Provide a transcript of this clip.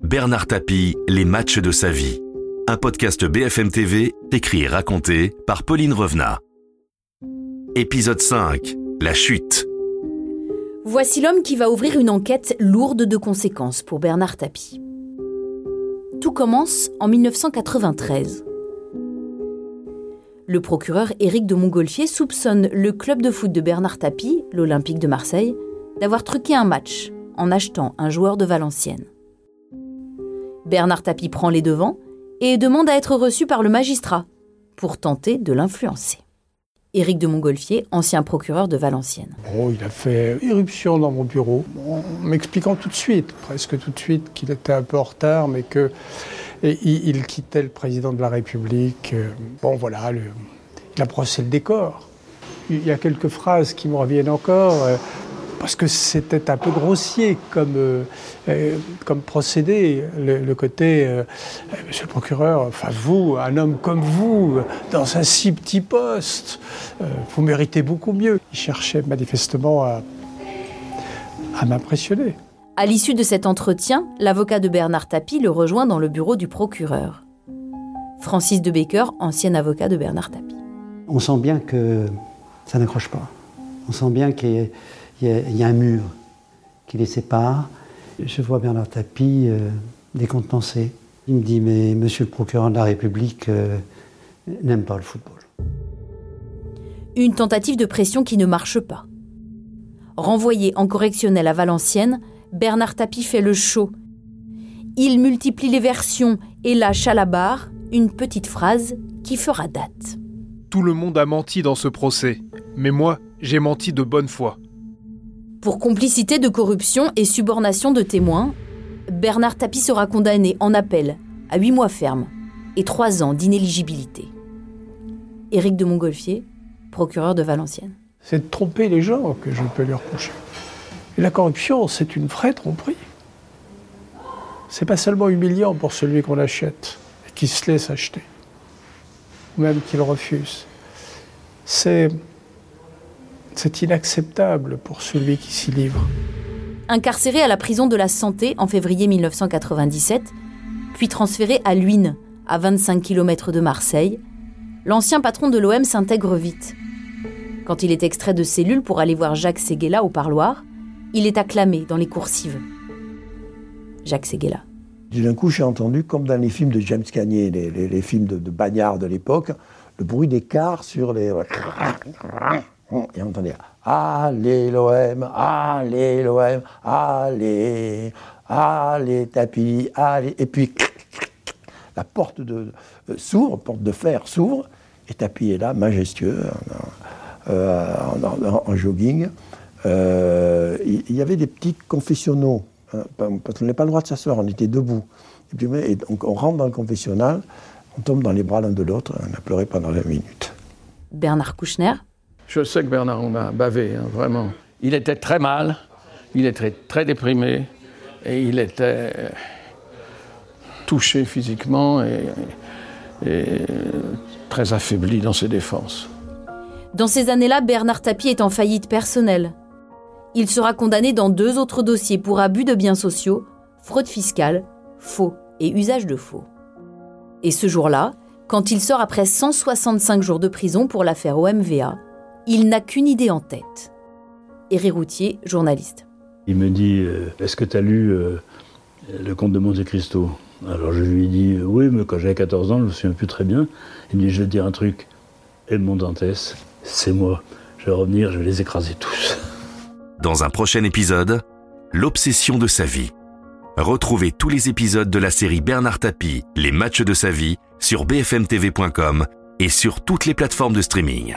Bernard Tapie, Les matchs de sa vie. Un podcast BFM TV, écrit et raconté par Pauline Revenat. Épisode 5. La chute. Voici l'homme qui va ouvrir une enquête lourde de conséquences pour Bernard Tapie. Tout commence en 1993. Le procureur Éric de Montgolfier soupçonne le club de foot de Bernard Tapie, l'Olympique de Marseille, d'avoir truqué un match en achetant un joueur de Valenciennes. Bernard Tapie prend les devants et demande à être reçu par le magistrat pour tenter de l'influencer. Éric de Montgolfier, ancien procureur de Valenciennes. Oh, il a fait irruption dans mon bureau, en m'expliquant tout de suite, presque tout de suite, qu'il était un peu en retard, mais que il, il, quittait le président de la République. Bon, voilà, il a brossé le décor. Il y a quelques phrases qui me reviennent encore parce que c'était un peu grossier comme, euh, euh, comme procédé, le, le côté, euh, monsieur le procureur, enfin vous, un homme comme vous, dans un si petit poste, euh, vous méritez beaucoup mieux. Il cherchait manifestement à, à m'impressionner. À l'issue de cet entretien, l'avocat de Bernard Tapie le rejoint dans le bureau du procureur. Francis de Baker, ancien avocat de Bernard Tapie. On sent bien que ça n'accroche pas. On sent bien qu'il y a il y, a, il y, a, un mur qui les sépare. Je vois Bernard Tapie euh, décontenancé. Il me dit Mais monsieur le procureur de la République euh, n'aime pas le football. Une tentative de pression qui ne marche pas. Renvoyé en correctionnel à Valenciennes, Bernard Tapie fait le show. Il multiplie les versions et lâche à la barre une petite phrase qui fera date. Tout le monde a menti dans ce procès, mais moi, j'ai menti de bonne foi. Pour complicité de corruption et subornation de témoins, Bernard Tapie sera condamné en appel à 8 mois ferme et 3 ans d'inéligibilité. Éric de Montgolfier, procureur de Valenciennes. C'est de tromper les gens que je peux lui reprocher. La corruption, c'est une vraie tromperie. C'est pas seulement humiliant pour celui qu'on achète et qui se laisse acheter, ou même qu'il refuse. C'est c'est inacceptable pour celui qui s'y livre. Incarcéré à la prison de la Santé en février 1997, puis transféré à Luynes, à 25 km de Marseille, l'ancien patron de l'OM s'intègre vite. Quand il est extrait de cellule pour aller voir Jacques Séguéla au parloir, il est acclamé dans les coursives. Jacques Séguéla. D'un coup, j'ai entendu, comme dans les films de James Cagney, les, les, les films de, de bagnards de l'époque, le bruit des cars sur les. Et on entendait Allez l'OM, allez l'OM, allez, allez tapis, allez. Et puis la porte de, euh, s'ouvre, porte de fer s'ouvre, et tapis est là, majestueux, en, euh, jogging. Euh, il y avait des petits confessionnaux, hein, parce qu'on n'avait pas le droit de s'asseoir, on était debout. Et, puis, on rentre dans le confessionnal, on tombe dans les bras l'un de l'autre, on a pleuré pendant 20 minutes. Bernard Kouchner, je sais que Bernard, on a bavé, hein, vraiment. Il était très mal, il était très déprimé, et il était touché physiquement et, et très affaibli dans ses défenses. Dans ces années-là, Bernard Tapie est en faillite personnelle. Il sera condamné dans deux autres dossiers pour abus de biens sociaux, fraude fiscale, faux et usage de faux. Et ce jour-là, quand il sort après 165 jours de prison pour l'affaire OMVA, il n'a qu'une idée en tête. Éric Routier, journaliste. Il me dit euh, Est-ce que tu as lu euh, Le Comte de Monte Cristo? Alors je lui ai dit Oui, mais quand j'avais 14 ans, je me souviens plus très bien. Il me dit Je vais te dire un truc Edmond Dantès, c'est moi. Je vais revenir, je vais les écraser tous. Dans un prochain épisode, L'obsession de sa vie. Retrouvez tous les épisodes de la série Bernard Tapie, Les matchs de sa vie, sur bfmtv.com et sur toutes les plateformes de streaming.